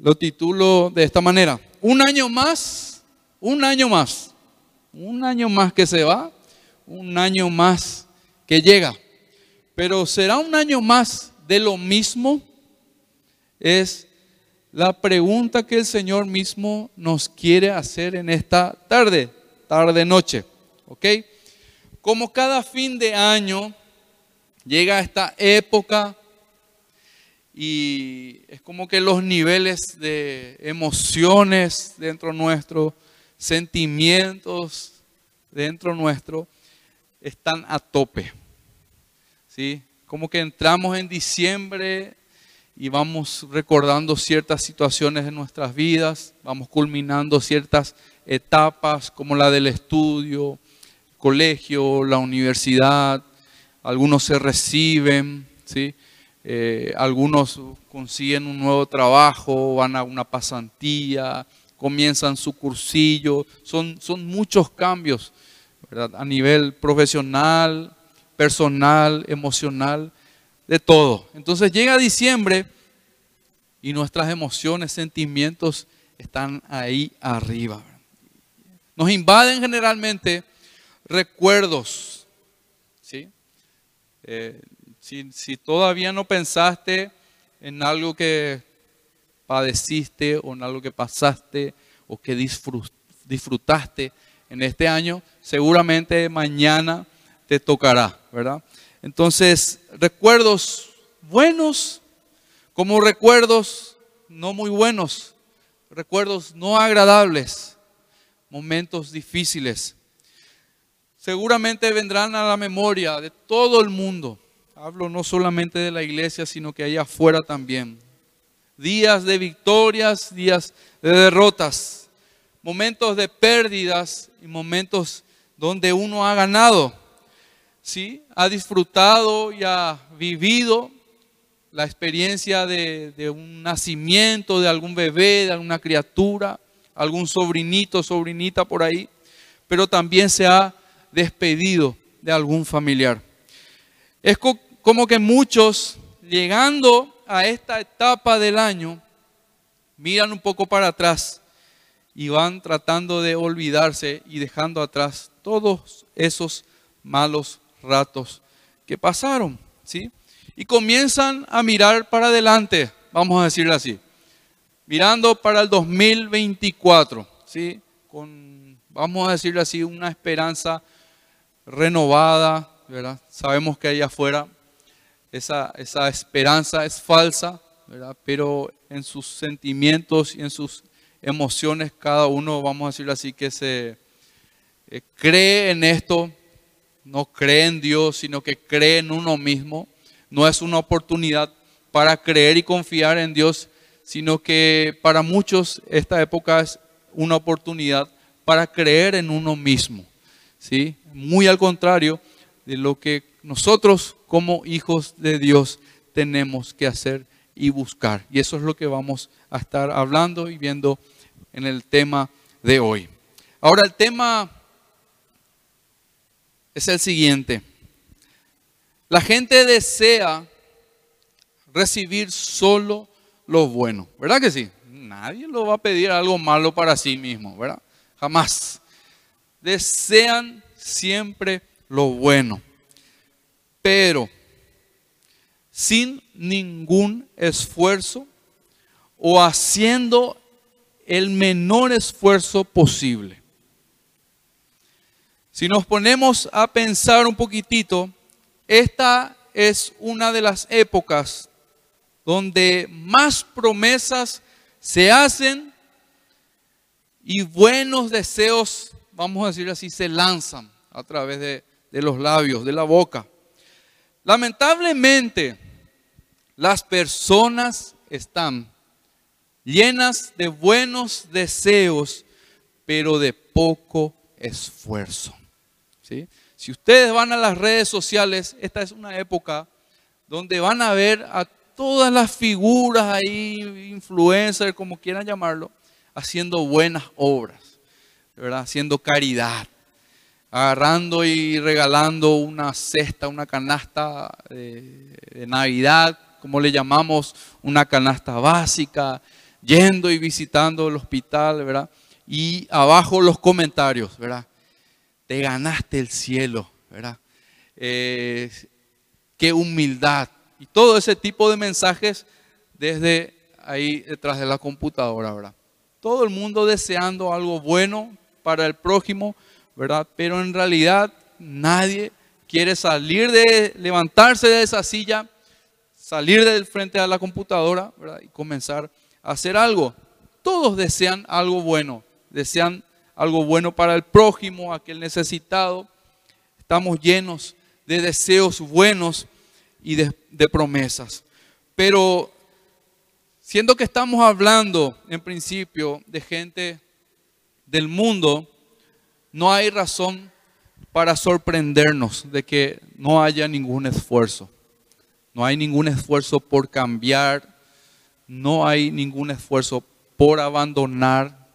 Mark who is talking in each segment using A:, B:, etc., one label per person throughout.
A: Lo titulo de esta manera. Un año más, un año más, un año más que se va, un año más que llega. Pero será un año más de lo mismo. Es la pregunta que el Señor mismo nos quiere hacer en esta tarde, tarde noche. ¿Ok? Como cada fin de año llega esta época y es como que los niveles de emociones dentro nuestro, sentimientos dentro nuestro, están a tope. ¿Sí? Como que entramos en diciembre y vamos recordando ciertas situaciones de nuestras vidas, vamos culminando ciertas etapas como la del estudio, colegio, la universidad, algunos se reciben, ¿sí? Eh, algunos consiguen un nuevo trabajo, van a una pasantía, comienzan su cursillo, son, son muchos cambios a nivel profesional, personal, emocional, de todo. Entonces llega diciembre y nuestras emociones, sentimientos están ahí arriba. Nos invaden generalmente recuerdos. ¿sí? Eh, si, todavía no pensaste en algo que padeciste o en algo que pasaste o que disfrutaste en este año, seguramente mañana te tocará, ¿verdad? Entonces, recuerdos buenos como recuerdos no muy buenos, recuerdos no agradables, momentos difíciles. Seguramente vendrán a la memoria de todo el mundo Hablo no solamente de la iglesia, sino que allá afuera también. Días de victorias, días de derrotas, momentos de pérdidas y momentos donde uno ha ganado. ¿sí? Ha disfrutado y ha vivido la experiencia de, un nacimiento de algún bebé, de alguna criatura, algún sobrinito, sobrinita por ahí, pero también se ha despedido de algún familiar. Es como que muchos, llegando a esta etapa del año, miran un poco para atrás y van tratando de olvidarse y dejando atrás todos esos malos ratos que pasaron, ¿sí? Y comienzan a mirar para adelante, vamos a decirlo así, mirando para el 2024, ¿sí? Con, vamos a decirlo así, una esperanza renovada, ¿verdad? Sabemos que allá afuera esa, esperanza es falsa, pero en sus sentimientos y en sus emociones cada uno, vamos a decirlo así, que se eh, cree en esto, no cree en Dios, sino que cree en uno mismo. No es una oportunidad para creer y confiar en Dios, sino que para muchos esta época es una oportunidad para creer en uno mismo. ¿sí? Muy al contrario de lo que nosotros como hijos de Dios tenemos que hacer y buscar. Y eso es lo que vamos a estar hablando y viendo en el tema de hoy. Ahora el tema es el siguiente. La gente desea recibir solo lo bueno, ¿verdad que sí? Nadie lo va a pedir algo malo para sí mismo, ¿verdad? Jamás. Desean siempre lo bueno pero sin ningún esfuerzo o haciendo el menor esfuerzo posible. Si nos ponemos a pensar un poquitito, esta es una de las épocas donde más promesas se hacen y buenos deseos, vamos a decir así, se lanzan a través de, de los labios, de la boca. Lamentablemente, las personas están llenas de buenos deseos, pero de poco esfuerzo. ¿sí? Si ustedes van a las redes sociales, esta es una época donde van a ver a todas las figuras ahí, influencers, como quieran llamarlo, haciendo buenas obras, ¿verdad? haciendo caridad agarrando y regalando una cesta, una canasta de, Navidad, como le llamamos, una canasta básica, yendo y visitando el hospital, ¿verdad? Y abajo los comentarios, ¿verdad? Te ganaste el cielo, ¿verdad? Eh, qué humildad. Y todo ese tipo de mensajes desde ahí detrás de la computadora, ¿verdad? Todo el mundo deseando algo bueno para el prójimo, ¿verdad? Pero en realidad nadie quiere salir de, levantarse de esa silla, salir del frente a la computadora, ¿verdad? Y comenzar a hacer algo. Todos desean algo bueno, desean algo bueno para el prójimo, aquel necesitado. Estamos llenos de deseos buenos y de, de promesas. Pero siendo que estamos hablando en principio de gente del mundo, no hay razón para sorprendernos de que no haya ningún esfuerzo. No hay ningún esfuerzo por cambiar, no hay ningún esfuerzo por abandonar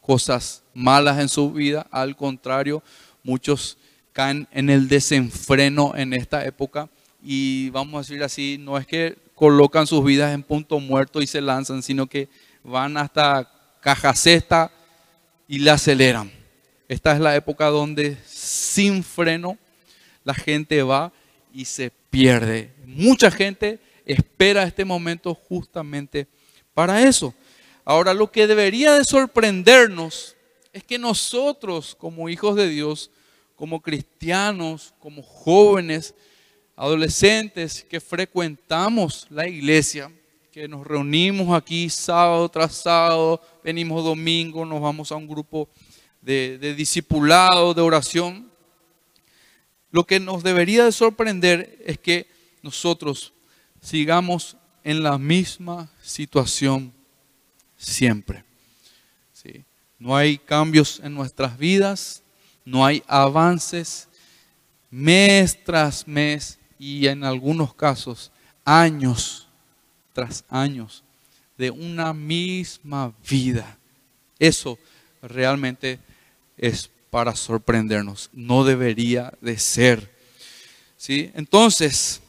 A: cosas malas en su vida. Al contrario, muchos caen en el desenfreno en esta época y vamos a decir así, no es que colocan sus vidas en punto muerto y se lanzan, sino que van hasta caja cesta y la aceleran. Esta es la época donde sin freno la gente va y se pierde. Mucha gente espera este momento justamente para eso. Ahora, lo que debería de sorprendernos es que nosotros como hijos de Dios como cristianos, como jóvenes, adolescentes que frecuentamos la iglesia, que nos reunimos aquí sábado tras sábado, venimos domingo, nos vamos a un grupo de, discipulado, de oración. Lo que nos debería de sorprender es que nosotros sigamos en la misma situación siempre. No hay cambios en nuestras vidas, no hay avances mes tras mes y en algunos casos años tras años de una misma vida. Eso realmente es para sorprendernos. No debería de ser. ¿Sí? Entonces,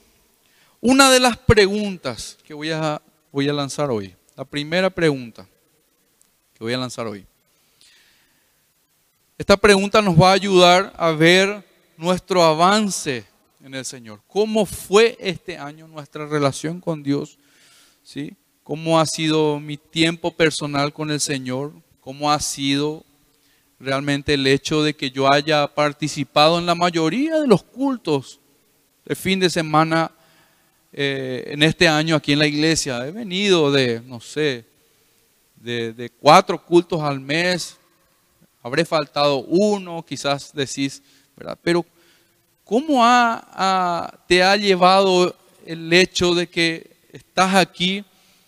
A: una de las preguntas que voy a, voy a lanzar hoy, la primera pregunta que voy a lanzar hoy, esta pregunta nos va a ayudar a ver nuestro avance en el Señor. ¿Cómo fue este año nuestra relación con Dios? ¿Sí? ¿Cómo ha sido mi tiempo personal con el Señor? ¿Cómo ha sido realmente el hecho de que yo haya participado en la mayoría de los cultos de fin de semana eh, en este año aquí en la iglesia? He venido de, no sé, de, de cuatro cultos al mes, habré faltado uno, quizás decís, ¿verdad? Pero ¿cómo te ha llevado el hecho de que estás aquí,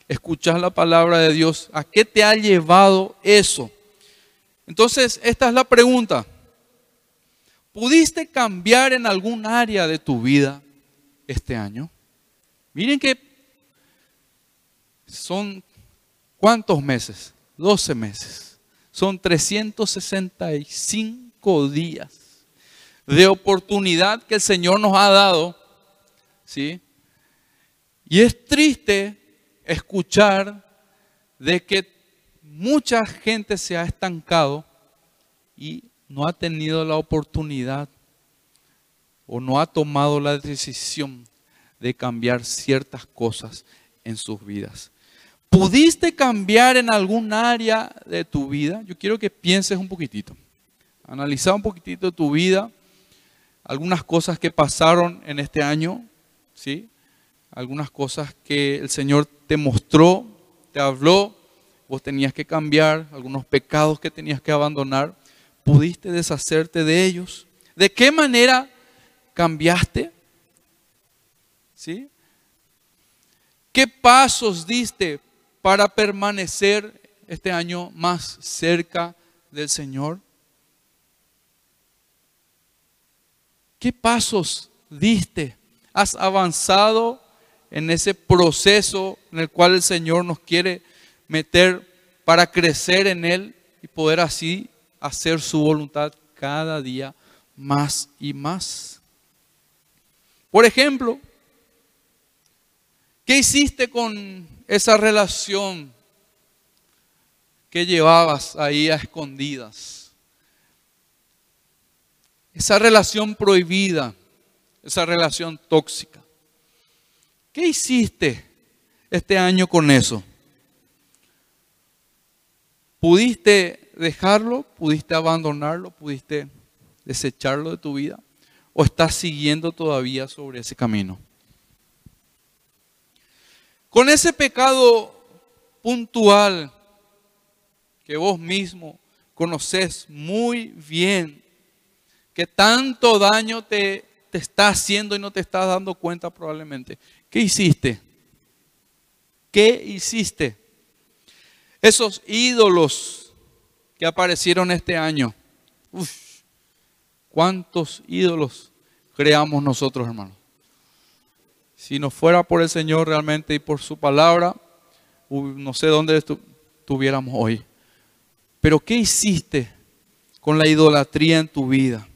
A: escuchas la palabra de Dios? ¿A qué te ha llevado eso? Entonces, esta es la pregunta. ¿Pudiste cambiar en algún área de tu vida este año? Miren que son cuántos meses? 12 meses. Son 365 días de oportunidad que el Señor nos ha dado. ¿sí? Y es triste escuchar de que mucha gente se ha estancado y no ha tenido la oportunidad o no ha tomado la decisión de cambiar ciertas cosas en sus vidas. ¿Pudiste cambiar en algún área de tu vida? Yo quiero que pienses un poquitito. Analizar un poquitito tu vida, algunas cosas que pasaron en este año, ¿sí? Algunas cosas que el Señor te mostró, te habló, vos tenías que cambiar, algunos pecados que tenías que abandonar. ¿Pudiste deshacerte de ellos? ¿De qué manera cambiaste? ¿Sí? ¿Qué pasos diste para permanecer este año más cerca del Señor? ¿Qué pasos diste? ¿Has avanzado en ese proceso en el cual el Señor nos quiere meter para crecer en Él y poder así hacer su voluntad cada día más y más? Por ejemplo, ¿qué hiciste con esa relación que llevabas ahí a escondidas. Esa relación prohibida, esa relación tóxica. ¿Qué hiciste este año con eso? ¿Pudiste dejarlo? ¿Pudiste abandonarlo? ¿Pudiste desecharlo de tu vida? ¿O estás siguiendo todavía sobre ese camino? Con ese pecado puntual que vos mismo conoces muy bien, que tanto daño te, te está haciendo y no te estás dando cuenta probablemente. ¿Qué hiciste? ¿Qué hiciste? Esos ídolos que aparecieron este año. Uf, ¿Cuántos ídolos creamos nosotros, hermanos? Si no fuera por el Señor realmente y por su palabra, no sé dónde estuviéramos hoy. Pero ¿qué hiciste con la idolatría en tu vida?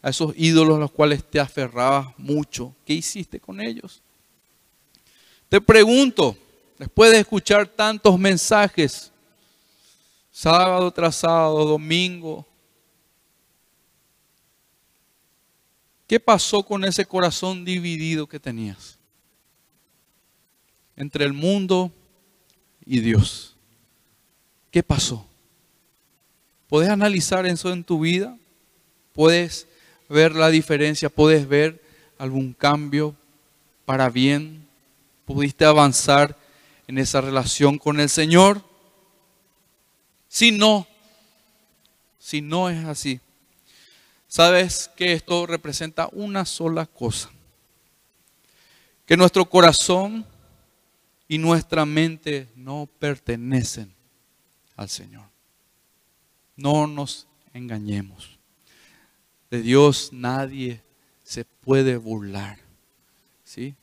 A: A esos ídolos a los cuales te aferrabas mucho. ¿Qué hiciste con ellos? Te pregunto, después de escuchar tantos mensajes, sábado tras sábado, domingo, ¿qué pasó con ese corazón dividido que tenías? Entre el mundo y Dios. ¿Qué pasó? ¿Puedes analizar eso en tu vida? ¿Puedes ver la diferencia? ¿Puedes ver algún cambio para bien? ¿Pudiste avanzar en esa relación con el Señor? Si no, si no es así, sabes que esto representa una sola cosa. Que nuestro corazón y nuestra mente no pertenecen al Señor. No nos engañemos. De Dios nadie se puede burlar. ¿sí?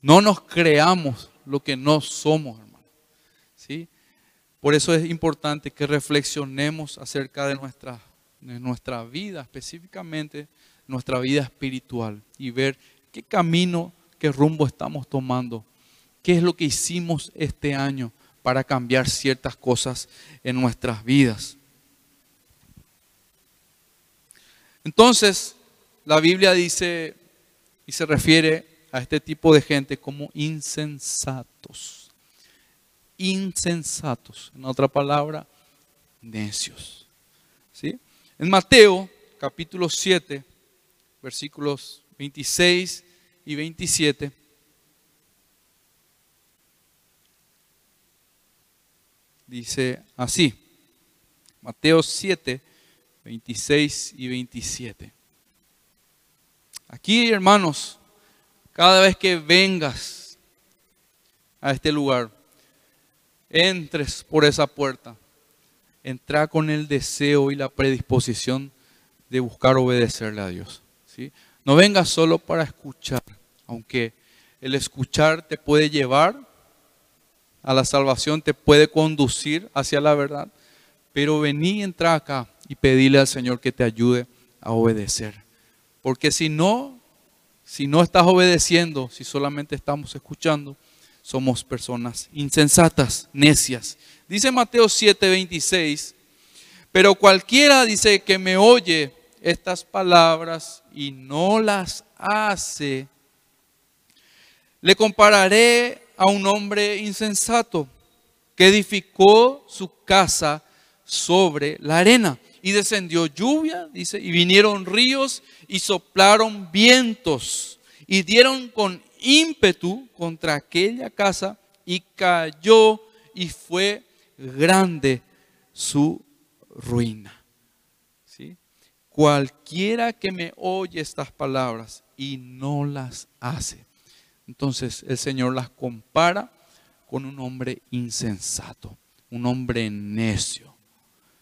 A: No nos creamos lo que no somos, hermano. ¿sí? Por eso es importante que reflexionemos acerca de nuestra, de nuestra vida, específicamente nuestra vida espiritual, y ver qué camino, qué rumbo estamos tomando qué es lo que hicimos este año para cambiar ciertas cosas en nuestras vidas. Entonces, la Biblia dice y se refiere a este tipo de gente como insensatos. Insensatos. En otra palabra, necios. ¿Sí? En Mateo capítulo 7, versículos 26 y 27 dice así. Mateo 7, 26 y 27. Aquí, hermanos, cada vez que vengas a este lugar, entres por esa puerta, entra con el deseo y la predisposición de buscar obedecerle a Dios. No vengas solo para escuchar, aunque el escuchar te puede llevar a la salvación, te puede conducir hacia la verdad. Pero vení, entra acá y pedile al Señor que te ayude a obedecer. Porque si no, si no estás obedeciendo, si solamente estamos escuchando, somos personas insensatas, necias. Dice Mateo 7:26, pero cualquiera dice que me oye estas palabras y no las hace, le compararé a un hombre insensato que edificó su casa sobre la arena. Y descendió lluvia, dice, y vinieron ríos y soplaron vientos y dieron con ímpetu contra aquella casa y cayó y fue grande su ruina. ¿Sí? Cualquiera que me oye estas palabras y no las hace, entonces el Señor las compara con un hombre insensato, un hombre necio,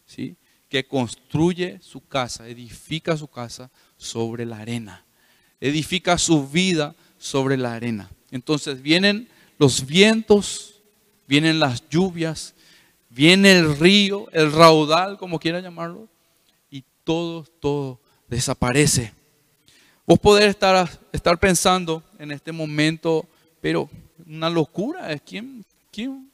A: ¿sí? Que construye su casa, edifica su casa sobre la arena, edifica su vida sobre la arena. Entonces vienen los vientos, vienen las lluvias, viene el río, el raudal, como quiera llamarlo, y todo, todo desaparece. Vos poder estar, estar pensando en este momento, pero una locura, ¿quién, quién,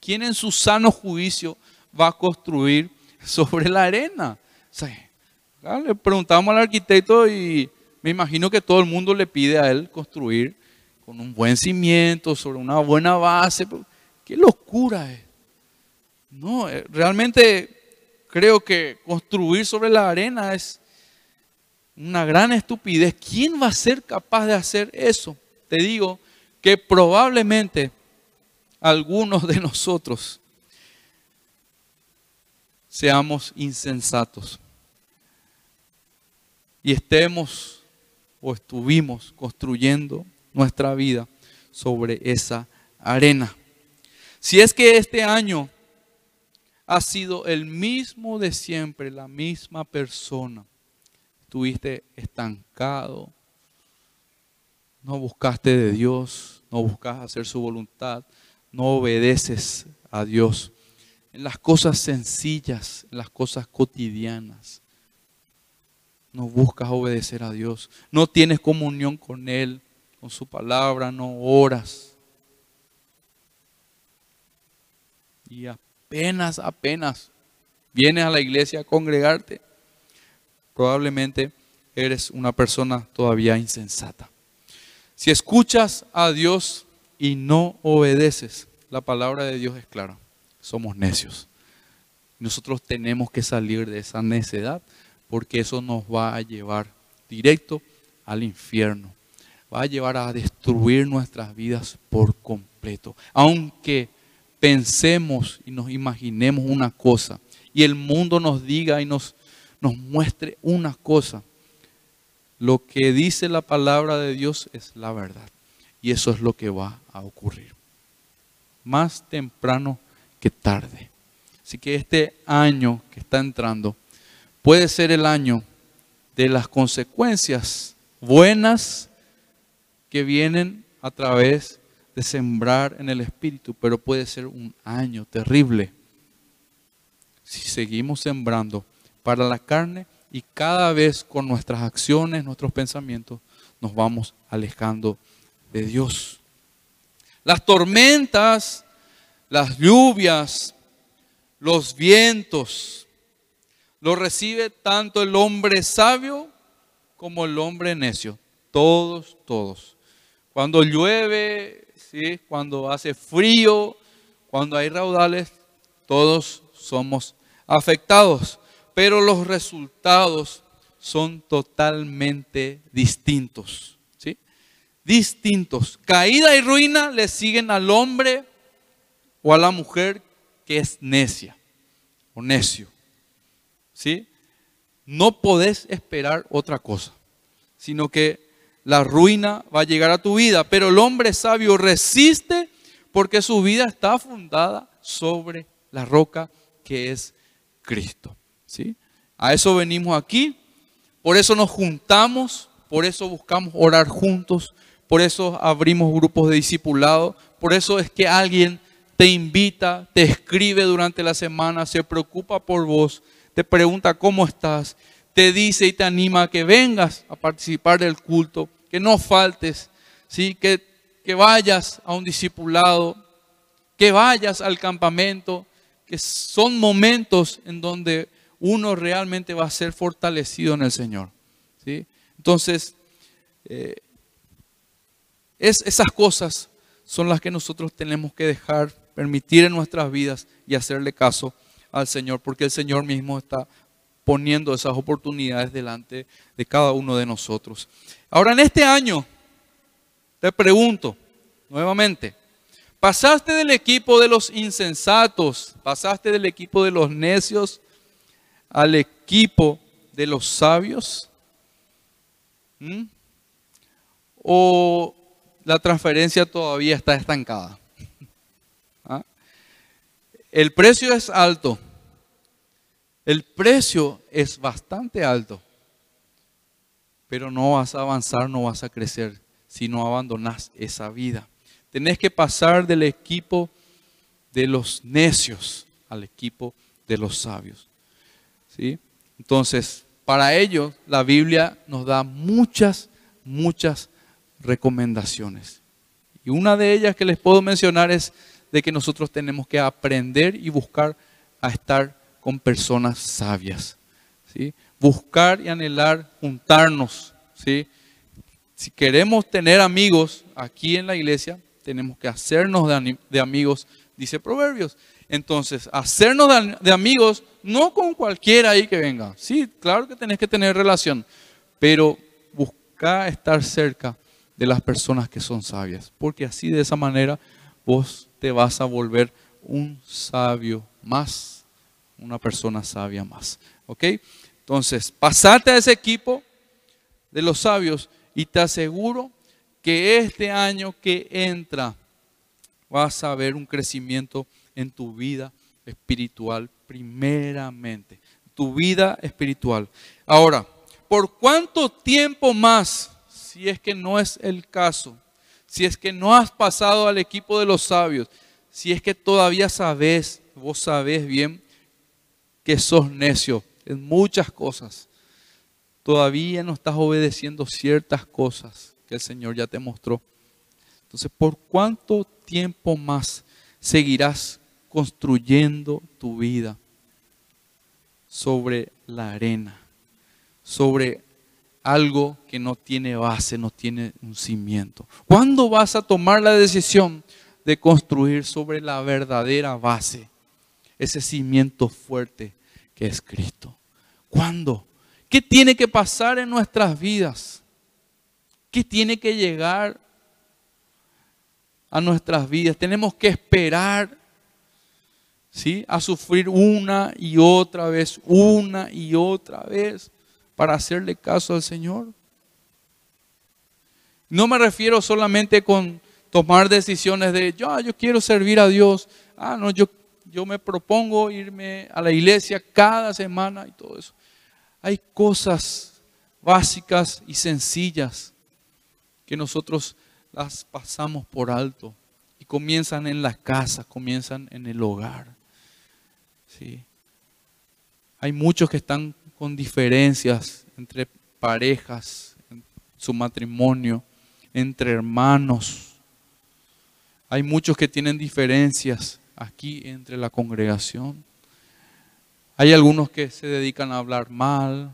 A: quién en su sano juicio va a construir sobre la arena? le preguntamos al arquitecto y me imagino que todo el mundo le pide a él construir con un buen cimiento, sobre una buena base. ¡Qué locura es! No, eh, realmente creo que construir sobre la arena es una gran estupidez. ¿Quién va a ser capaz de hacer eso? Te digo que probablemente algunos de nosotros seamos insensatos y estemos o estuvimos construyendo nuestra vida sobre esa arena. Si es que este año ha sido el mismo de siempre, la misma persona, estuviste estancado, no buscaste de Dios, no buscas hacer su voluntad, no obedeces a Dios en las cosas sencillas, en las cosas cotidianas. No buscas obedecer a Dios, no tienes comunión con Él, con su palabra, no oras. Y apenas, apenas vienes a la iglesia a congregarte, probablemente eres una persona todavía insensata. Si escuchas a Dios y no obedeces, la palabra de Dios es clara. Somos necios. Nosotros tenemos que salir de esa necedad porque eso nos va a llevar directo al infierno. Va a llevar a destruir nuestras vidas por completo. Aunque pensemos y nos imaginemos una cosa y el mundo nos diga y nos, nos muestre una cosa, lo que dice la palabra de Dios es la verdad. Y eso es lo que va a ocurrir. Más temprano tarde. Así que este año que está entrando puede ser el año de las consecuencias buenas que vienen a través de sembrar en el Espíritu, pero puede ser un año terrible si seguimos sembrando para la carne y cada vez con nuestras acciones, nuestros pensamientos, nos vamos alejando de Dios. Las tormentas, las lluvias, los vientos, lo recibe tanto el hombre sabio como el hombre necio. Todos, todos. Cuando llueve, ¿sí? cuando hace frío, cuando hay raudales, todos somos afectados pero los resultados son totalmente distintos. ¿sí? Distintos. Caída y ruina le siguen al hombre o a la mujer que es necia o necio. ¿sí? No podés esperar otra cosa, sino que la ruina va a llegar a tu vida, pero el hombre sabio resiste porque su vida está fundada sobre la roca que es Cristo. ¿sí? A eso venimos aquí, por eso nos juntamos, por eso buscamos orar juntos, por eso abrimos grupos de discipulado, por eso es que alguien te invita, te escribe durante la semana, se preocupa por vos, te pregunta cómo estás, te dice y te anima a que vengas a participar del culto, que no faltes, ¿sí? que, que vayas a un discipulado, que vayas al campamento, que son momentos en donde uno realmente va a ser fortalecido en el Señor. ¿sí? Entonces, eh, es, esas cosas son las que nosotros tenemos que dejar, permitir en nuestras vidas y hacerle caso al Señor, porque el Señor mismo está poniendo esas oportunidades delante de cada uno de nosotros. Ahora, en este año, te pregunto nuevamente, ¿pasaste del equipo de los insensatos, pasaste del equipo de los necios al equipo de los sabios? ¿Mm? ¿O la transferencia todavía está estancada? El precio es alto. El precio es bastante alto. Pero no vas a avanzar, no vas a crecer si no abandonas esa vida. Tenés que pasar del equipo de los necios al equipo de los sabios. Entonces, para ello, la Biblia nos da muchas, muchas recomendaciones. Y una de ellas que les puedo mencionar es de que nosotros tenemos que aprender y buscar a estar con personas sabias. ¿sí? Buscar y anhelar juntarnos. ¿sí? Si queremos tener amigos aquí en la iglesia, tenemos que hacernos de, amigos, dice Proverbios. Entonces, hacernos de, amigos no con cualquiera ahí que venga. Sí, claro que tenés que tener relación, pero busca estar cerca de las personas que son sabias, porque así de esa manera vos te vas a volver un sabio más, una persona sabia más. ¿Ok? Entonces, pasate a ese equipo de los sabios y te aseguro que este año que entra vas a ver un crecimiento en tu vida espiritual primeramente. Tu vida espiritual. Ahora, ¿por cuánto tiempo más, si es que no es el caso, si es que no has pasado al equipo de los sabios, si es que todavía sabes, vos sabés bien que sos necio en muchas cosas, todavía no estás obedeciendo ciertas cosas que el Señor ya te mostró. Entonces, ¿por cuánto tiempo más seguirás construyendo tu vida sobre la arena, sobre algo que no tiene base, no tiene un cimiento? ¿Cuándo vas a tomar la decisión de construir sobre la verdadera base, ese cimiento fuerte que es Cristo? ¿Cuándo? ¿Qué tiene que pasar en nuestras vidas? ¿Qué tiene que llegar a nuestras vidas? Tenemos que esperar ¿sí? a sufrir una y otra vez, una y otra vez para hacerle caso al Señor. No me refiero solamente con tomar decisiones de, yo, yo quiero servir a Dios. Ah, no, yo, yo me propongo irme a la iglesia cada semana y todo eso. Hay cosas básicas y sencillas que nosotros las pasamos por alto y comienzan en la casa, comienzan en el hogar. ¿sí? Hay muchos que están con diferencias entre parejas, su matrimonio, entre hermanos. Hay muchos que tienen diferencias aquí entre la congregación. Hay algunos que se dedican a hablar mal,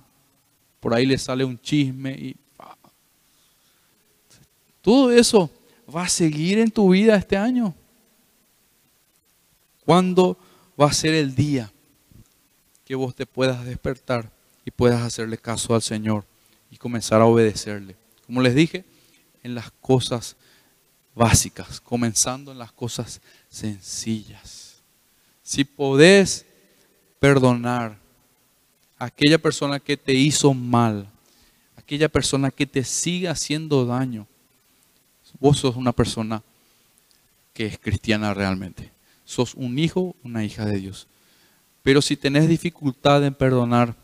A: por ahí les sale un chisme y todo eso va a seguir en tu vida este año. ¿Cuándo va a ser el día que vos te puedas despertar y puedas hacerle caso al Señor y comenzar a obedecerle? Como les dije, en las cosas básicas, comenzando en las cosas sencillas. Si podés perdonar a aquella persona que te hizo mal, aquella persona que te sigue haciendo daño, vos sos una persona que es cristiana realmente. Sos un hijo, una hija de Dios. Pero si tenés dificultad en perdonar,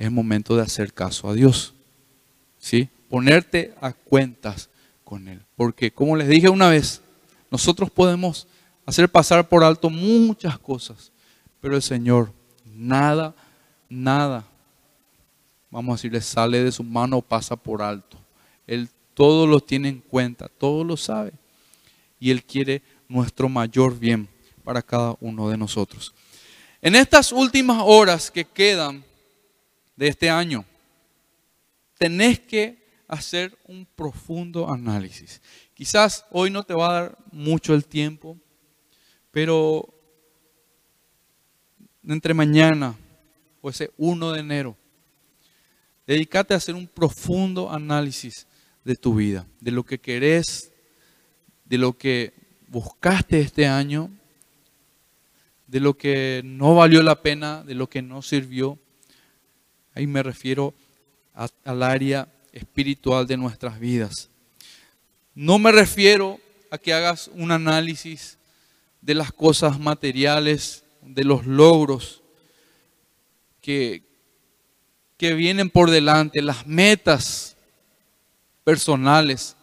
A: es momento de hacer caso a Dios. ¿Sí? Ponerte a cuentas con Él. Porque, como les dije una vez, nosotros podemos hacer pasar por alto muchas cosas, pero el Señor, nada, nada, vamos a decirle, sale de su mano o pasa por alto. Él todo lo tiene en cuenta, todo lo sabe. Y Él quiere nuestro mayor bien para cada uno de nosotros. En estas últimas horas que quedan de este año, tenés que hacer un profundo análisis. Quizás hoy no te va a dar mucho el tiempo, pero entre mañana o ese 1 de enero, dedícate a hacer un profundo análisis de tu vida, de lo que querés, de lo que buscaste este año, de lo que no valió la pena, de lo que no sirvió. Ahí me refiero al área espiritual de nuestras vidas. No me refiero a que hagas un análisis de las cosas materiales, de los logros que, que vienen por delante, las metas personales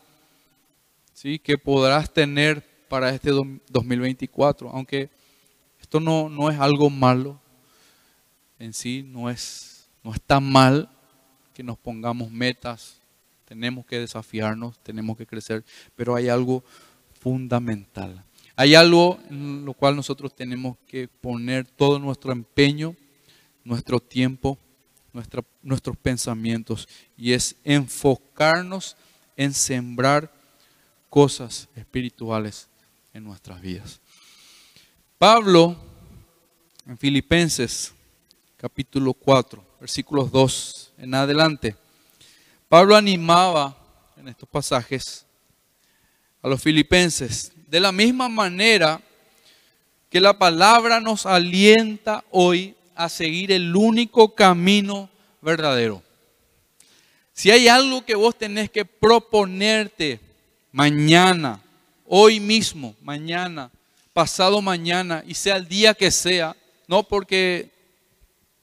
A: ¿sí? que podrás tener para este 2024. Aunque esto no, no es algo malo en sí, no es, no es tan mal que nos pongamos metas, tenemos que desafiarnos, tenemos que crecer, pero hay algo fundamental. Hay algo en lo cual nosotros tenemos que poner todo nuestro empeño, nuestro tiempo, nuestros pensamientos, y es enfocarnos en sembrar cosas espirituales en nuestras vidas. Pablo, en Filipenses capítulo 4, versículos 2 en adelante, Pablo animaba en estos pasajes a los filipenses de la misma manera que la palabra nos alienta hoy a seguir el único camino verdadero. Si hay algo que vos tenés que proponerte mañana, hoy mismo, mañana, pasado mañana, y sea el día que sea, no porque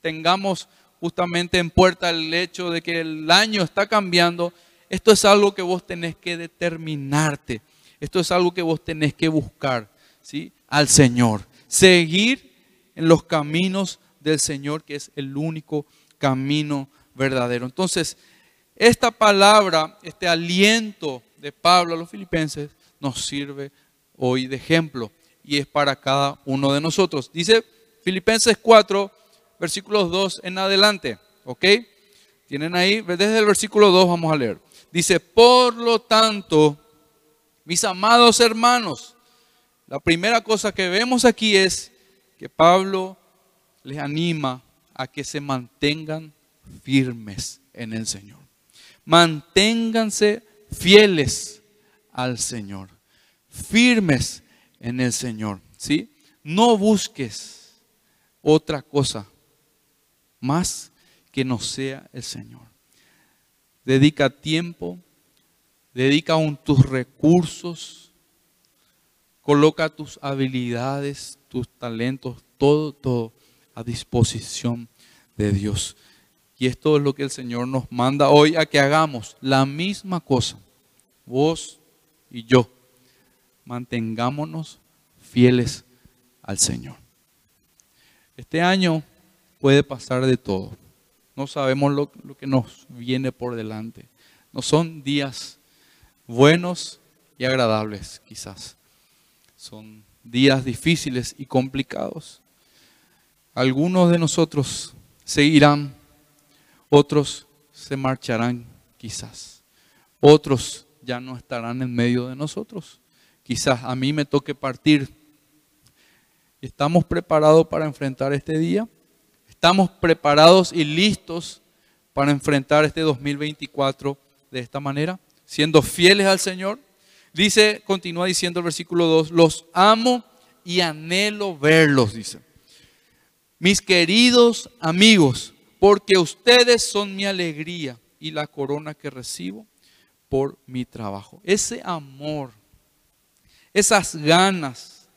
A: tengamos justamente en puerta el hecho de que el año está cambiando, esto es algo que vos tenés que determinarte, esto es algo que vos tenés que buscar, ¿sí? Al Señor, seguir en los caminos del Señor, que es el único camino verdadero. Entonces, esta palabra, este aliento de Pablo a los filipenses, nos sirve hoy de ejemplo y es para cada uno de nosotros. Dice Filipenses 4, versículos 2 en adelante, ¿ok? Tienen ahí, desde el versículo 2 vamos a leer. Dice, por lo tanto, mis amados hermanos, la primera cosa que vemos aquí es que Pablo les anima a que se mantengan firmes en el Señor. Manténganse fieles al Señor, firmes en el Señor, ¿sí? No busques otra cosa más que no sea el Señor. Dedica tiempo, dedica aún tus recursos, coloca tus habilidades, tus talentos, todo, todo a disposición de Dios. Y esto es lo que el Señor nos manda hoy a que hagamos, la misma cosa, vos y yo. Mantengámonos fieles al Señor. Este año puede pasar de todo. No sabemos lo, lo, que nos viene por delante. No son días buenos y agradables, quizás. Son días difíciles y complicados. Algunos de nosotros seguirán, otros se marcharán quizás, otros ya no estarán en medio de nosotros. Quizás a mí me toque partir. ¿Estamos preparados para enfrentar este día? ¿Estamos preparados y listos para enfrentar este 2024 de esta manera? Siendo fieles al Señor. Dice, continúa diciendo el versículo 2, los amo y anhelo verlos, dice mis queridos amigos, porque ustedes son mi alegría y la corona que recibo por mi trabajo. Ese amor, esas ganas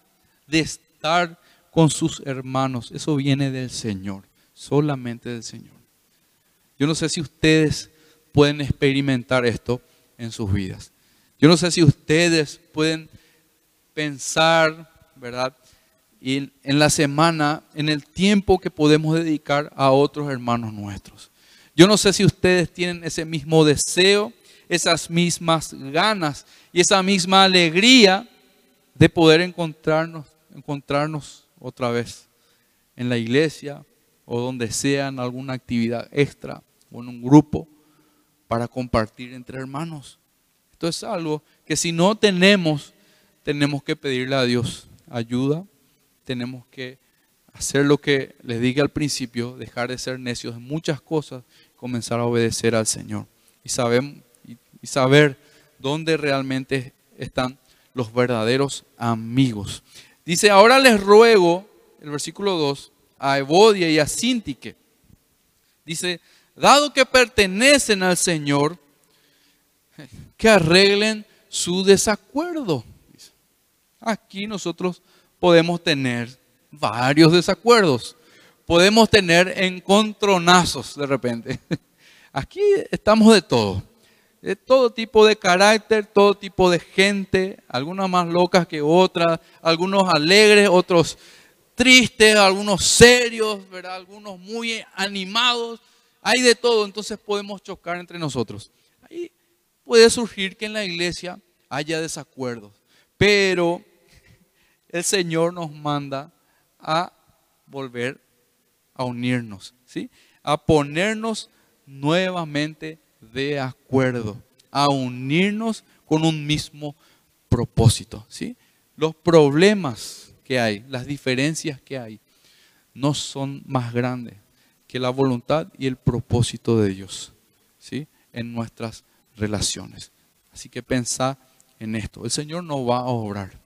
A: de estar con sus hermanos, eso viene del Señor, solamente del Señor. Yo no sé si ustedes pueden experimentar esto en sus vidas. Yo no sé si ustedes pueden pensar, ¿verdad? y en la semana, en el tiempo que podemos dedicar a otros hermanos nuestros. Yo no sé si ustedes tienen ese mismo deseo, esas mismas ganas y esa misma alegría de poder encontrarnos, encontrarnos otra vez en la iglesia o donde sea en alguna actividad extra o en un grupo para compartir entre hermanos. Esto es algo que si no tenemos, tenemos que pedirle a Dios ayuda tenemos que hacer lo que les dije al principio, dejar de ser necios en muchas cosas, comenzar a obedecer al Señor y, saber, y saber dónde realmente están los verdaderos amigos. Dice, ahora les ruego, el versículo 2, a Evodia y a Sintique. Dice, dado que pertenecen al Señor, que arreglen su desacuerdo. Aquí nosotros podemos tener varios desacuerdos. Podemos tener encontronazos de repente. Aquí estamos de todo. De todo tipo de carácter, todo tipo de gente, algunas más locas que otras, algunos alegres, otros tristes, algunos serios, ¿verdad? algunos muy animados. Hay de todo, entonces podemos chocar entre nosotros. Ahí puede surgir que en la iglesia haya desacuerdos, pero el Señor nos manda a volver a unirnos, ¿sí? A ponernos nuevamente de acuerdo, a unirnos con un mismo propósito, ¿sí? Los problemas que hay, las diferencias que hay, no son más grandes que la voluntad y el propósito de Dios, ¿sí? En nuestras relaciones. Así que pensá en esto. El Señor no va a obrar.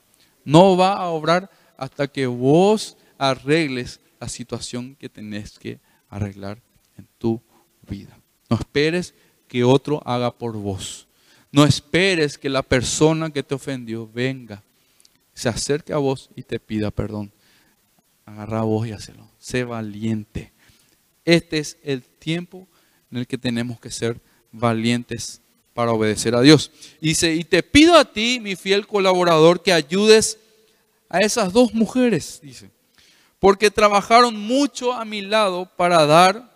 A: No va a obrar hasta que vos arregles la situación que tenés que arreglar en tu vida. No esperes que otro haga por vos. No esperes que la persona que te ofendió venga, se acerque a vos y te pida perdón. Agarra a vos y hazlo. Sé valiente. Este es el tiempo en el que tenemos que ser valientes para obedecer a Dios. Dice, y te pido a ti, mi fiel colaborador, que ayudes a esas dos mujeres, dice, porque trabajaron mucho a mi lado para dar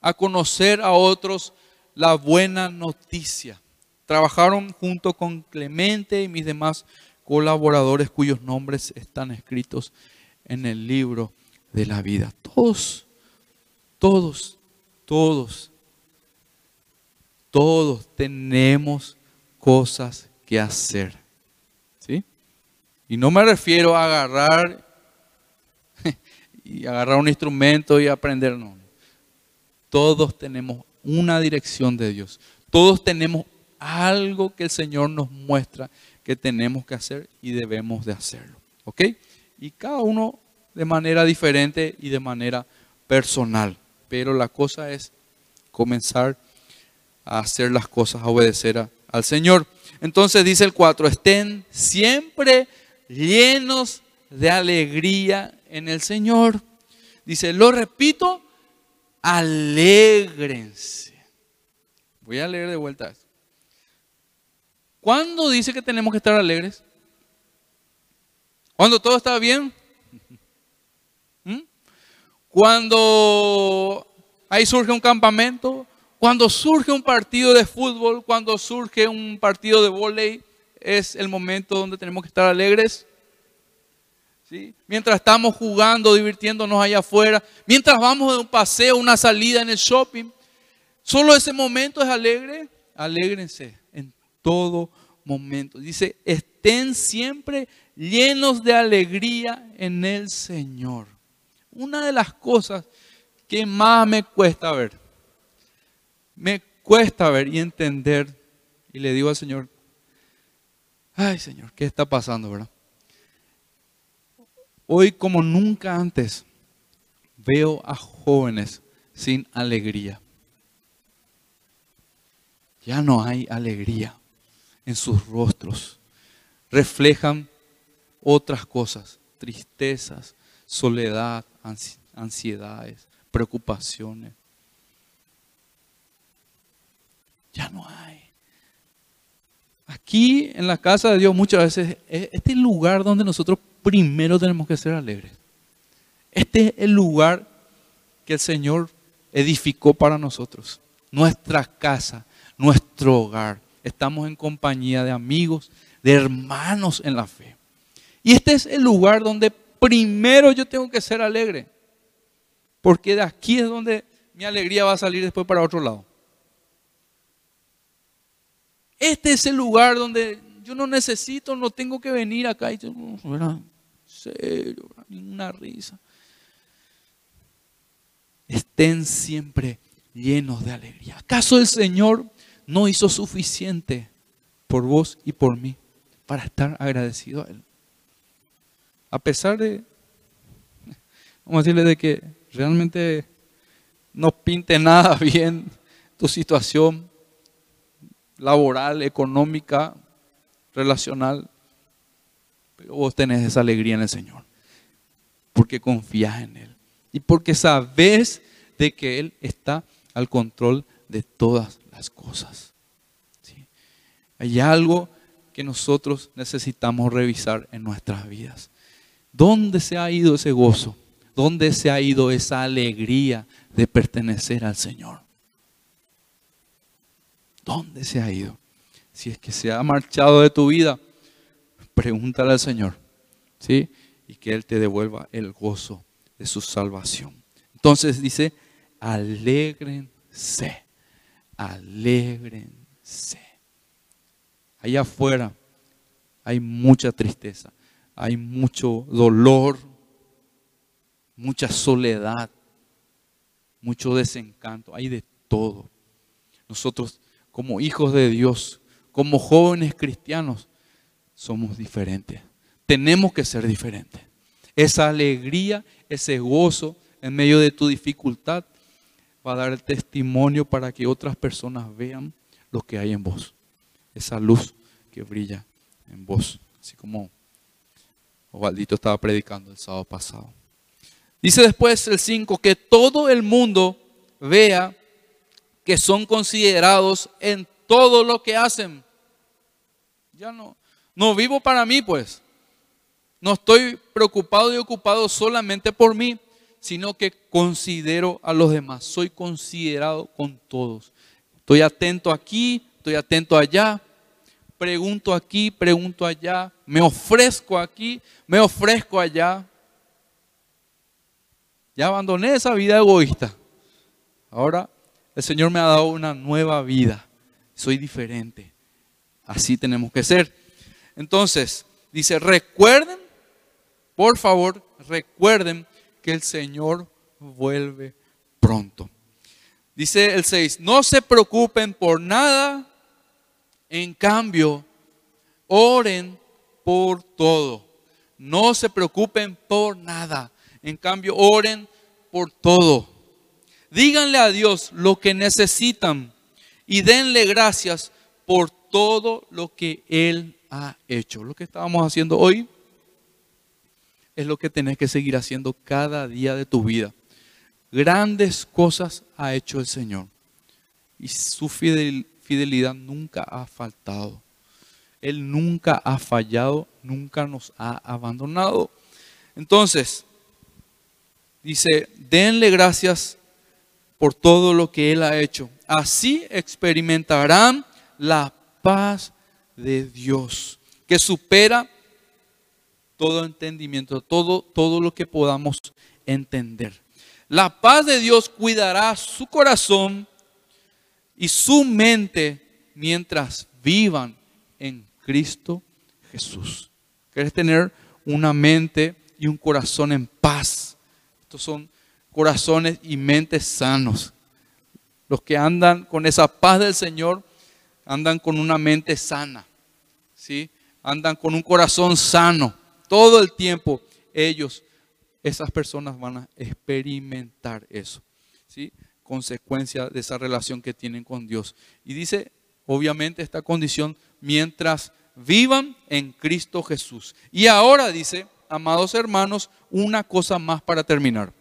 A: a conocer a otros la buena noticia. Trabajaron junto con Clemente y mis demás colaboradores cuyos nombres están escritos en el libro de la vida. Todos, todos, todos todos tenemos cosas que hacer. ¿Sí? Y no me refiero a agarrar y agarrar un instrumento y aprender, no. Todos tenemos una dirección de Dios. Todos tenemos algo que el Señor nos muestra que tenemos que hacer y debemos de hacerlo. ¿Ok? Y cada uno de manera diferente y de manera personal. Pero la cosa es comenzar a hacer las cosas, a obedecer al Señor. Entonces dice el 4, estén siempre llenos de alegría en el Señor. Dice, lo repito, alégrense. Voy a leer de vuelta esto. ¿Cuándo dice que tenemos que estar alegres? ¿Cuando todo está bien? ¿Mm? Cuando ahí surge un campamento, cuando surge un partido de fútbol, cuando surge un partido de volei, es el momento donde tenemos que estar alegres. ¿Sí? Mientras estamos jugando, divirtiéndonos allá afuera, mientras vamos de un paseo, una salida en el shopping, solo ese momento es alegre. Alégrense en todo momento. Dice, estén siempre llenos de alegría en el Señor. Una de las cosas que más me cuesta ver me cuesta ver y entender. Y le digo al Señor, ay Señor, ¿qué está pasando, verdad? Hoy como nunca antes veo a jóvenes sin alegría. Ya no hay alegría en sus rostros. Reflejan otras cosas, tristezas, soledad, ansiedades, preocupaciones. Ya no hay. Aquí en la casa de Dios muchas veces es este lugar donde nosotros primero tenemos que ser alegres. Este es el lugar que el Señor edificó para nosotros. Nuestra casa, nuestro hogar. Estamos en compañía de amigos, de hermanos en la fe. Y este es el lugar donde primero yo tengo que ser alegre. Porque de aquí es donde mi alegría va a salir después para otro lado. Este es el lugar donde yo no necesito, no tengo que venir acá y yo, ¿verdad? Serio, ninguna risa. Estén siempre llenos de alegría. ¿Acaso el Señor no hizo suficiente por vos y por mí para estar agradecido a Él? A pesar de, vamos a decirle, de que realmente no pinte nada bien tu situación, laboral, económica, relacional. Pero vos tenés esa alegría en el Señor. Porque confías en Él. Y porque sabes de que Él está al control de todas las cosas. Hay algo que nosotros necesitamos revisar en nuestras vidas. ¿Dónde se ha ido ese gozo? ¿Dónde se ha ido esa alegría de pertenecer al Señor? ¿Dónde se ha ido? Si es que se ha marchado de tu vida, pregúntale al Señor. ¿sí? Y que Él te devuelva el gozo de su salvación. Entonces dice, alégrense, alégrense. Allá afuera hay mucha tristeza, hay mucho dolor, mucha soledad, mucho desencanto, hay de todo. Nosotros como hijos de Dios, como jóvenes cristianos, somos diferentes. Tenemos que ser diferentes. Esa alegría, ese gozo en medio de tu dificultad va a dar el testimonio para que otras personas vean lo que hay en vos. Esa luz que brilla en vos. Así como Ovaldito estaba predicando el sábado pasado. Dice después el 5 que todo el mundo vea que son considerados en todo lo que hacen. Ya no, no vivo para mí, pues. No estoy preocupado y ocupado solamente por mí, sino que considero a los demás. Soy considerado con todos. Estoy atento aquí, estoy atento allá, pregunto aquí, pregunto allá, me ofrezco aquí, me ofrezco allá. Ya abandoné esa vida egoísta. Ahora el Señor me ha dado una nueva vida. Soy diferente. Así tenemos que ser. Entonces, dice, recuerden, por favor, recuerden que el Señor vuelve pronto. Dice el 6, no se preocupen por nada, en cambio, oren por todo. No se preocupen por nada, en cambio, oren por todo. Díganle a Dios lo que necesitan y denle gracias por todo lo que Él ha hecho. Lo que estábamos haciendo hoy es lo que tenés que seguir haciendo cada día de tu vida. Grandes cosas ha hecho el Señor y su fidelidad nunca ha faltado. Él nunca ha fallado, nunca nos ha abandonado. Entonces, dice, denle gracias por todo lo que Él ha hecho. Así experimentarán la paz de Dios, que supera todo entendimiento, todo, todo lo que podamos entender. La paz de Dios cuidará su corazón y su mente mientras vivan en Cristo Jesús. ¿Quieres tener una mente y un corazón en paz? Estos son corazones y mentes sanos. Los que andan con esa paz del Señor andan con una mente sana, ¿sí? Andan con un corazón sano. Todo el tiempo ellos, esas personas van a experimentar eso, ¿sí? Consecuencia de esa relación que tienen con Dios. Y dice, obviamente, esta condición mientras vivan en Cristo Jesús. Y ahora dice, amados hermanos, una cosa más para terminar.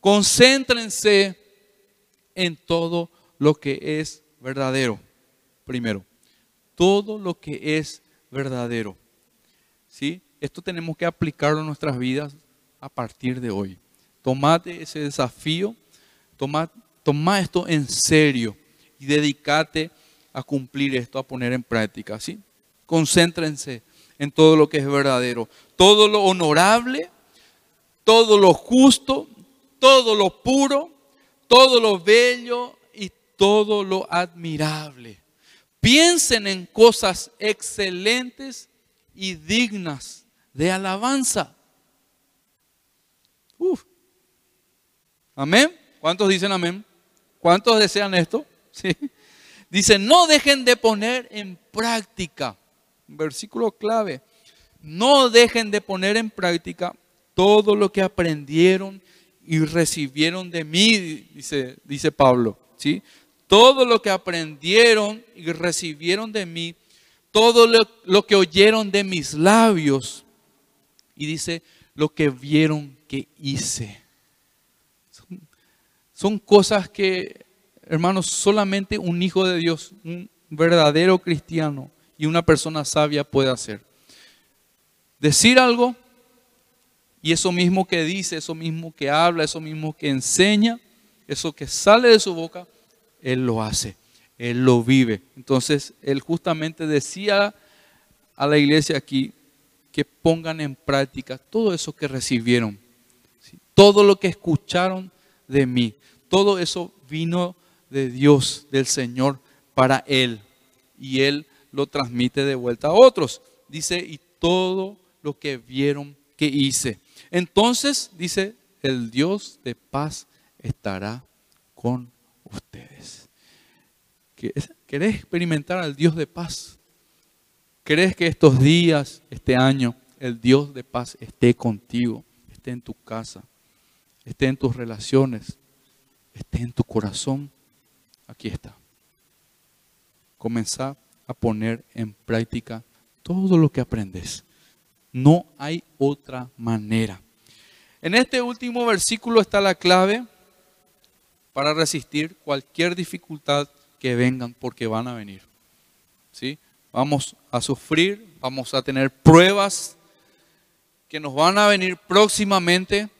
A: Concéntrense en todo lo que es verdadero. Primero, todo lo que es verdadero. ¿Sí? Esto tenemos que aplicarlo en nuestras vidas a partir de hoy. Tomate ese desafío, toma, toma esto en serio y dedícate a cumplir esto, a poner en práctica. ¿sí? Concéntrense en todo lo que es verdadero, todo lo honorable, todo lo justo, todo lo puro, todo lo bello y todo lo admirable. Piensen en cosas excelentes y dignas de alabanza. Uf. Amén. ¿Cuántos dicen amén? ¿Cuántos desean esto? Sí. Dice, no dejen de poner en práctica. Versículo clave. No dejen de poner en práctica todo lo que aprendieron y recibieron de mí, dice, dice Pablo, ¿sí? Todo lo que aprendieron y recibieron de mí, todo lo, que oyeron de mis labios, y dice, lo que vieron que hice. Son, cosas que, hermanos, solamente un hijo de Dios, un verdadero cristiano y una persona sabia puede hacer. Decir algo y eso mismo que dice, eso mismo que habla, eso mismo que enseña, eso que sale de su boca, Él lo hace, Él lo vive. Entonces, Él justamente decía a la iglesia aquí, que pongan en práctica todo eso que recibieron, todo lo que escucharon de mí, todo eso vino de Dios, del Señor, para Él. Y Él lo transmite de vuelta a otros. Dice, y todo lo que vieron que hice. Entonces, dice, el Dios de paz estará con ustedes. ¿Querés experimentar al Dios de paz? ¿Crees que estos días, este año, el Dios de paz esté contigo, esté en tu casa, esté en tus relaciones, esté en tu corazón? Aquí está. Comenzar a poner en práctica todo lo que aprendes. No hay otra manera. En este último versículo está la clave para resistir cualquier dificultad que vengan, porque van a venir. ¿Sí? Vamos a sufrir, vamos a tener pruebas que nos van a venir próximamente.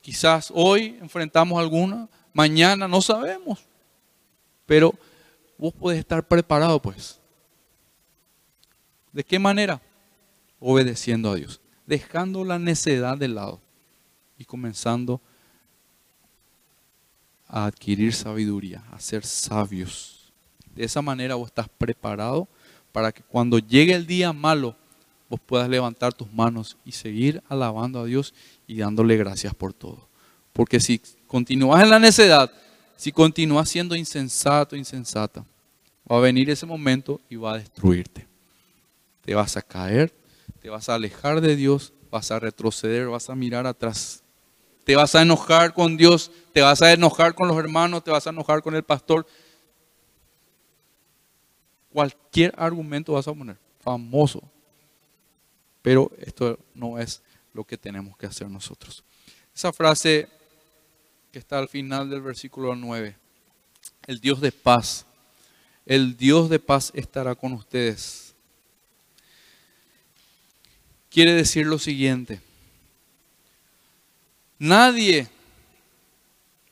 A: Quizás hoy enfrentamos alguna, mañana no sabemos. Pero vos podés estar preparado, pues. ¿De qué manera? Obedeciendo a Dios, dejando la necedad de lado y comenzando a adquirir sabiduría, a ser sabios. De esa manera vos estás preparado para que cuando llegue el día malo, vos puedas levantar tus manos y seguir alabando a Dios y dándole gracias por todo. Porque si continúas en la necedad, si continúas siendo insensato, insensata, va a venir ese momento y va a destruirte. Te vas a caer, te vas a alejar de Dios, vas a retroceder, vas a mirar atrás. Te vas a enojar con Dios, te vas a enojar con los hermanos, te vas a enojar con el pastor, Cualquier argumento vas a poner, famoso. Pero esto no es lo que tenemos que hacer nosotros. Esa frase que está al final del versículo 9, el Dios de paz, el Dios de paz estará con ustedes. Quiere decir lo siguiente, nadie,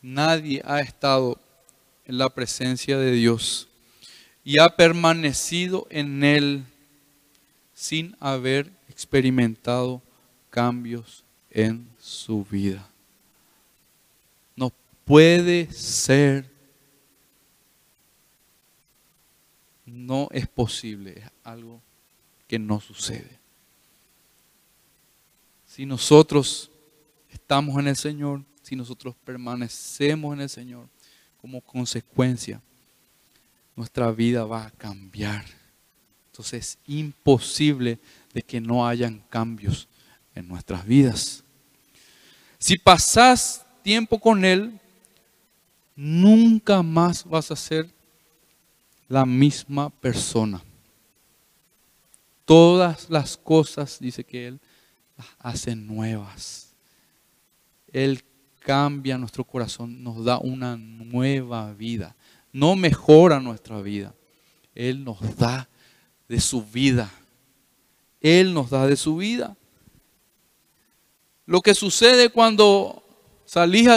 A: nadie ha estado en la presencia de Dios y ha permanecido en él sin haber experimentado cambios en su vida. No puede ser, no es posible, es algo que no sucede. Si nosotros estamos en el Señor, si nosotros permanecemos en el Señor, como consecuencia, nuestra vida va a cambiar. Entonces es imposible de que no hayan cambios en nuestras vidas. Si pasas tiempo con Él, nunca más vas a ser la misma persona. Todas las cosas, dice que Él las hace nuevas. Él cambia nuestro corazón, nos da una nueva vida no mejora nuestra vida. Él nos da de su vida. Él nos da de su vida. Lo que sucede cuando salís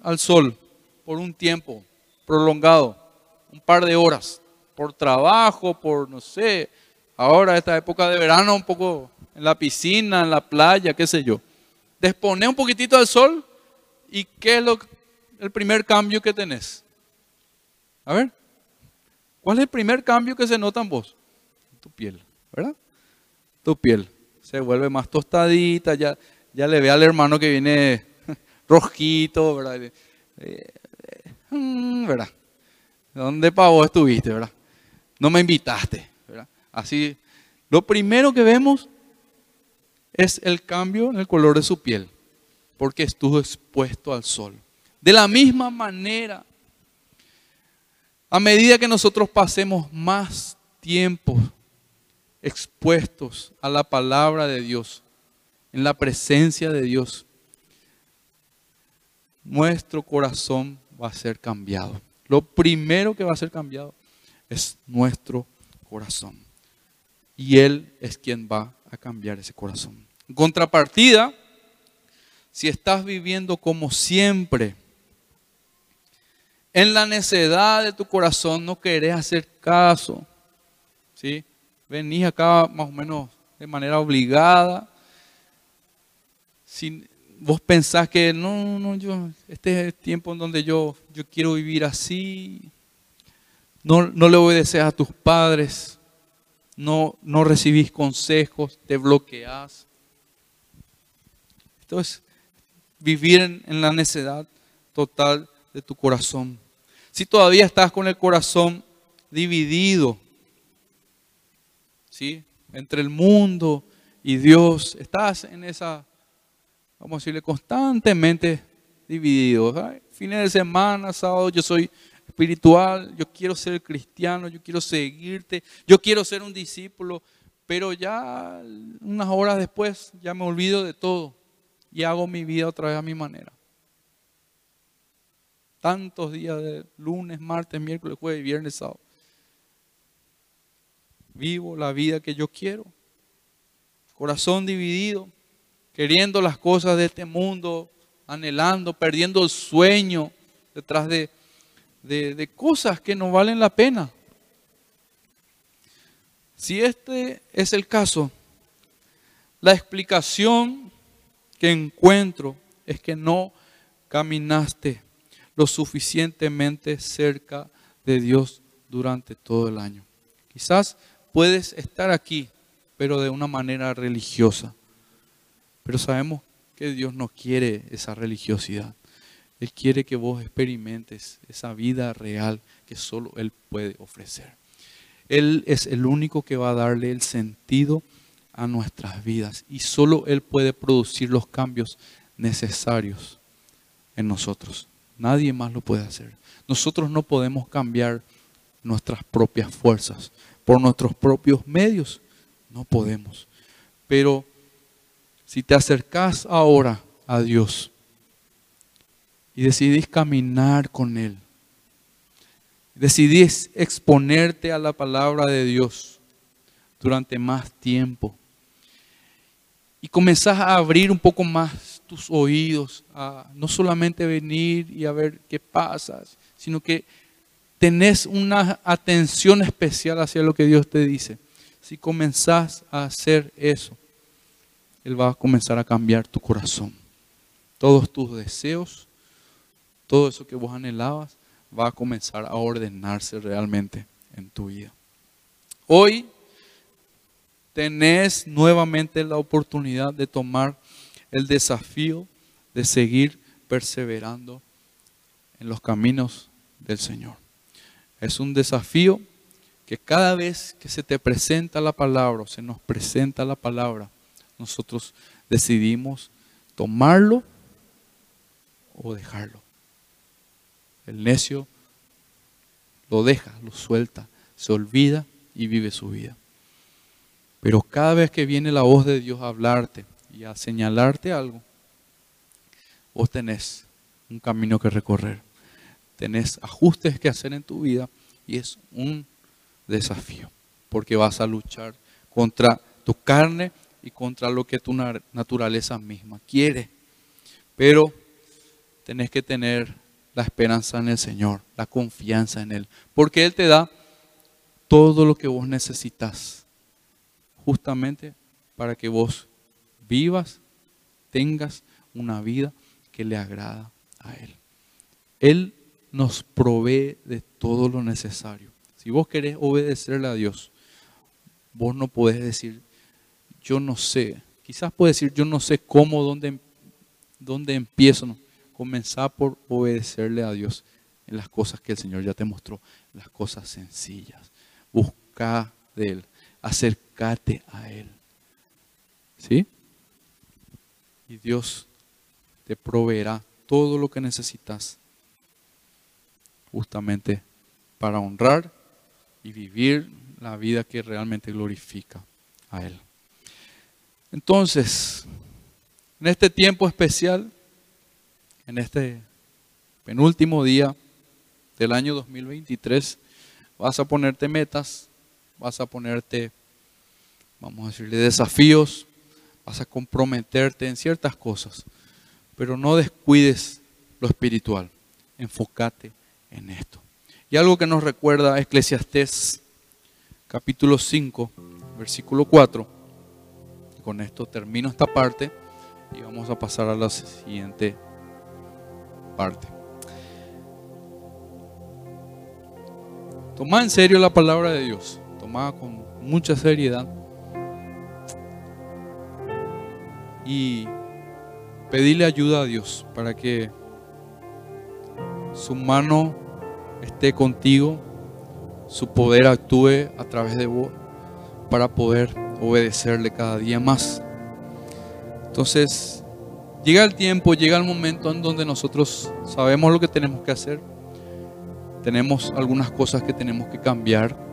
A: al, sol por un tiempo prolongado, un par de horas, por trabajo, por no sé, ahora esta época de verano un poco en la piscina, en la playa, qué sé yo. Desponé un poquitito al sol y ¿qué es lo, el primer cambio que tenés? A ver, ¿cuál es el primer cambio que se nota en vos? Tu piel, ¿verdad? Tu piel se vuelve más tostadita, ya, ya le ve al hermano que viene rojito, ¿verdad? Mm, ¿Verdad? ¿Dónde para vos estuviste, verdad? No me invitaste, ¿verdad? Así, lo primero que vemos es el cambio en el color de su piel, porque estuvo expuesto al sol. De la misma manera, a medida que nosotros pasemos más tiempo expuestos a la palabra de Dios, en la presencia de Dios, nuestro corazón va a ser cambiado. Lo primero que va a ser cambiado es nuestro corazón. Y Él es quien va a cambiar ese corazón. En contrapartida, si estás viviendo como siempre, en la necedad de tu corazón no querés hacer caso. ¿sí? Venís acá más o menos de manera obligada. Si vos pensás que no, no, yo, este es el tiempo en donde yo, yo quiero vivir así, no, no le obedeces a tus padres, no, no recibís consejos, te bloqueas. Esto es vivir en, en la necedad total de tu corazón. Si todavía estás con el corazón dividido, ¿sí? Entre el mundo y Dios, estás en esa, vamos a decirle, constantemente dividido. Fines de semana, sábado, yo soy espiritual, yo quiero ser cristiano, yo quiero seguirte, yo quiero ser un discípulo, pero ya unas horas después ya me olvido de todo y hago mi vida otra vez a mi manera tantos días de lunes, martes, miércoles, jueves, viernes, sábado. Vivo la vida que yo quiero. Corazón dividido, queriendo las cosas de este mundo, anhelando, perdiendo el sueño detrás de, de cosas que no valen la pena. Si este es el caso, la explicación que encuentro es que no caminaste lo suficientemente cerca de Dios durante todo el año. Quizás puedes estar aquí, pero de una manera religiosa. Pero sabemos que Dios no quiere esa religiosidad. Él quiere que vos experimentes esa vida real que solo Él puede ofrecer. Él es el único que va a darle el sentido a nuestras vidas y solo Él puede producir los cambios necesarios en nosotros. Nadie más lo puede hacer. Nosotros no podemos cambiar nuestras propias fuerzas por nuestros propios medios. No podemos. Pero si te acercas ahora a Dios y decidís caminar con Él, decidís exponerte a la palabra de Dios durante más tiempo y comenzás a abrir un poco más tus oídos a no solamente venir y a ver qué pasa, sino que tenés una atención especial hacia lo que Dios te dice. Si comenzás a hacer eso, Él va a comenzar a cambiar tu corazón. Todos tus deseos, todo eso que vos anhelabas, va a comenzar a ordenarse realmente en tu vida. Hoy tenés nuevamente la oportunidad de tomar el desafío de seguir perseverando en los caminos del Señor. Es un desafío que cada vez que se te presenta la palabra, o se nos presenta la palabra, nosotros decidimos tomarlo o dejarlo. El necio lo deja, lo suelta, se olvida y vive su vida. Pero cada vez que viene la voz de Dios a hablarte, y a señalarte algo, vos tenés un camino que recorrer, tenés ajustes que hacer en tu vida y es un desafío, porque vas a luchar contra tu carne y contra lo que tu naturaleza misma quiere. Pero tenés que tener la esperanza en el Señor, la confianza en Él, porque Él te da todo lo que vos necesitas, justamente para que vos vivas, tengas una vida que le agrada a Él. Él nos provee de todo lo necesario. Si vos querés obedecerle a Dios, vos no podés decir, yo no sé. Quizás puedes decir, yo no sé cómo, dónde, dónde empiezo. No. Comenzá por obedecerle a Dios en las cosas que el Señor ya te mostró, las cosas sencillas. Busca de Él, acércate a Él. ¿Sí? y Dios te proveerá todo lo que necesitas justamente para honrar y vivir la vida que realmente glorifica a Él. Entonces, en este tiempo especial, en este penúltimo día del año 2023, vas a ponerte metas, vas a ponerte, vamos a decirle, desafíos, vas a comprometerte en ciertas cosas, pero no descuides lo espiritual, enfócate en esto. Y algo que nos recuerda Eclesiastés capítulo 5, versículo 4, Con esto termino esta parte y vamos a pasar a la siguiente parte. Toma en serio la palabra de Dios, con mucha seriedad y pedirle ayuda a Dios para que su mano esté contigo, su poder actúe a través de vos para poder obedecerle cada día más. Entonces, llega el tiempo, llega el momento en donde nosotros sabemos lo que tenemos que hacer. Tenemos algunas cosas que tenemos que cambiar.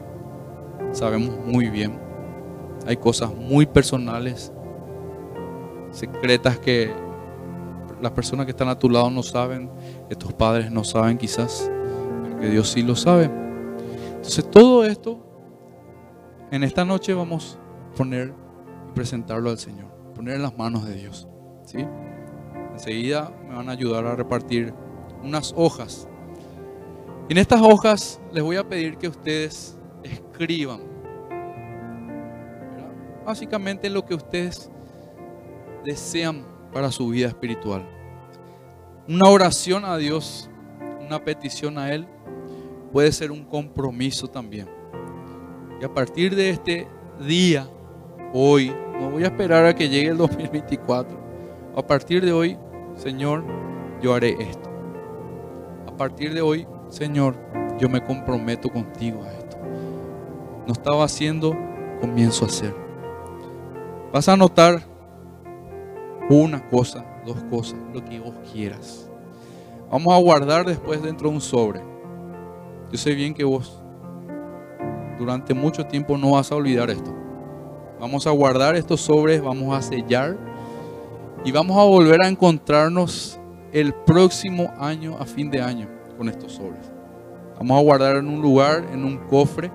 A: Sabemos muy bien. Hay cosas muy personales, secretas que las personas que están a tu lado no saben, tus padres no saben quizás, pero que Dios sí lo sabe. Entonces todo esto, en esta noche vamos a poner y presentarlo al Señor, poner en las manos de Dios. ¿sí? Enseguida me van a ayudar a repartir unas hojas. En estas hojas les voy a pedir que ustedes escriban. Básicamente lo que ustedes desean para su vida espiritual. Una oración a Dios, una petición a Él, puede ser un compromiso también. Y a partir de este día, hoy, no voy a esperar a que llegue el 2024, a partir de hoy, Señor, yo haré esto. A partir de hoy, Señor, yo me comprometo contigo a. No estaba haciendo, comienzo a hacer. Vas a notar una cosa, dos cosas, lo que vos quieras. Vamos a guardar después dentro de un sobre. Yo sé bien que vos durante mucho tiempo no vas a olvidar esto. Vamos a guardar estos sobres, vamos a sellar y vamos a volver a encontrarnos el próximo año, a fin de año, con estos sobres. Vamos a guardar en un lugar, en un cofre,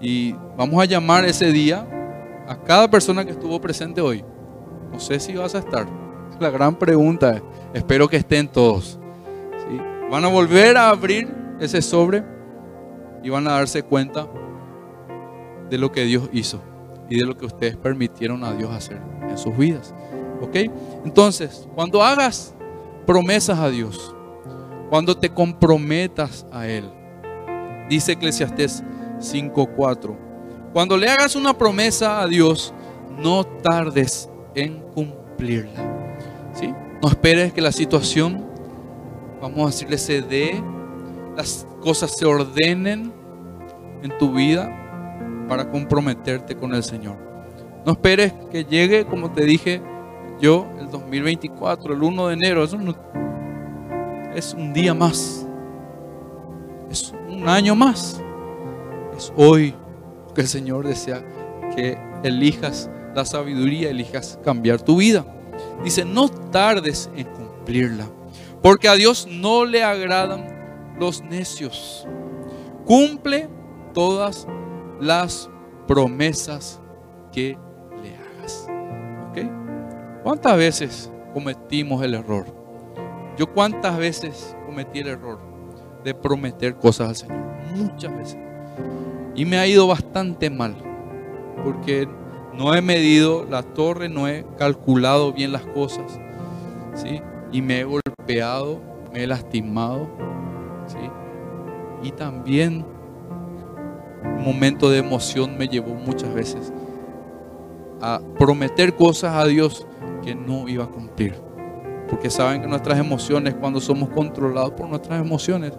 A: Y vamos a llamar ese día a cada persona que estuvo presente hoy. No sé si vas a estar. La gran pregunta espero que estén todos. Van a volver a abrir ese sobre y van a darse cuenta de lo que Dios hizo y de lo que ustedes permitieron a Dios hacer en sus vidas. ¿Ok? Entonces, cuando hagas promesas a Dios, cuando te comprometas a Él, dice Eclesiastés 5:4, cuando le hagas una promesa a Dios, no tardes en cumplirla. ¿sí? No esperes que la situación, vamos a decirle, se dé, las cosas se ordenen en tu vida para comprometerte con el Señor. No esperes que llegue, como te dije yo, el 2024, el 1 de enero. Eso es un día más. Es un año más. Hoy que el Señor desea que elijas la sabiduría, elijas cambiar tu vida. Dice, no tardes en cumplirla, porque a Dios no le agradan los necios. Cumple todas las promesas que le hagas. ¿Ok? ¿Cuántas veces cometimos el error? Yo cuántas veces cometí el error de prometer cosas al Señor. Muchas veces. Y me ha ido bastante mal. Porque no he medido la torre, no he calculado bien las cosas, ¿sí? Y me he golpeado, me he lastimado, ¿sí? Y también un momento de emoción me llevó muchas veces a prometer cosas a Dios que no iba a cumplir. Porque saben que nuestras emociones, cuando somos controlados por nuestras emociones,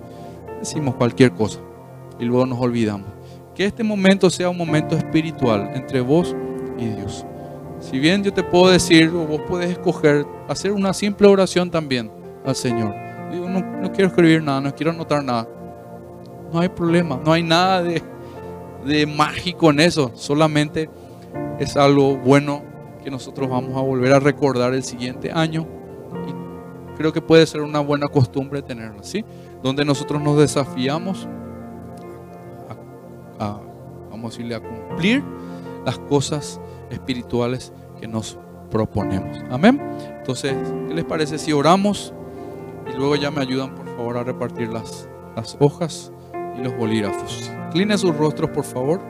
A: decimos cualquier cosa y luego nos olvidamos. Que este momento sea un momento espiritual entre vos y Dios. Si bien yo te puedo decir, o vos puedes escoger, hacer una simple oración también al Señor. Digo, no, no quiero escribir nada, no quiero anotar nada. No hay problema, no hay nada de, de mágico en eso. Solamente es algo bueno que nosotros vamos a volver a recordar el siguiente año. Y creo que puede ser una buena costumbre tenerlo, ¿sí? Donde nosotros nos desafiamos a vamos a decirle, a cumplir las cosas espirituales que nos proponemos. Amén. Entonces, ¿qué les parece si oramos y luego ya me ayudan por favor a repartir las, las hojas y los bolígrafos? Incline sus rostros por favor.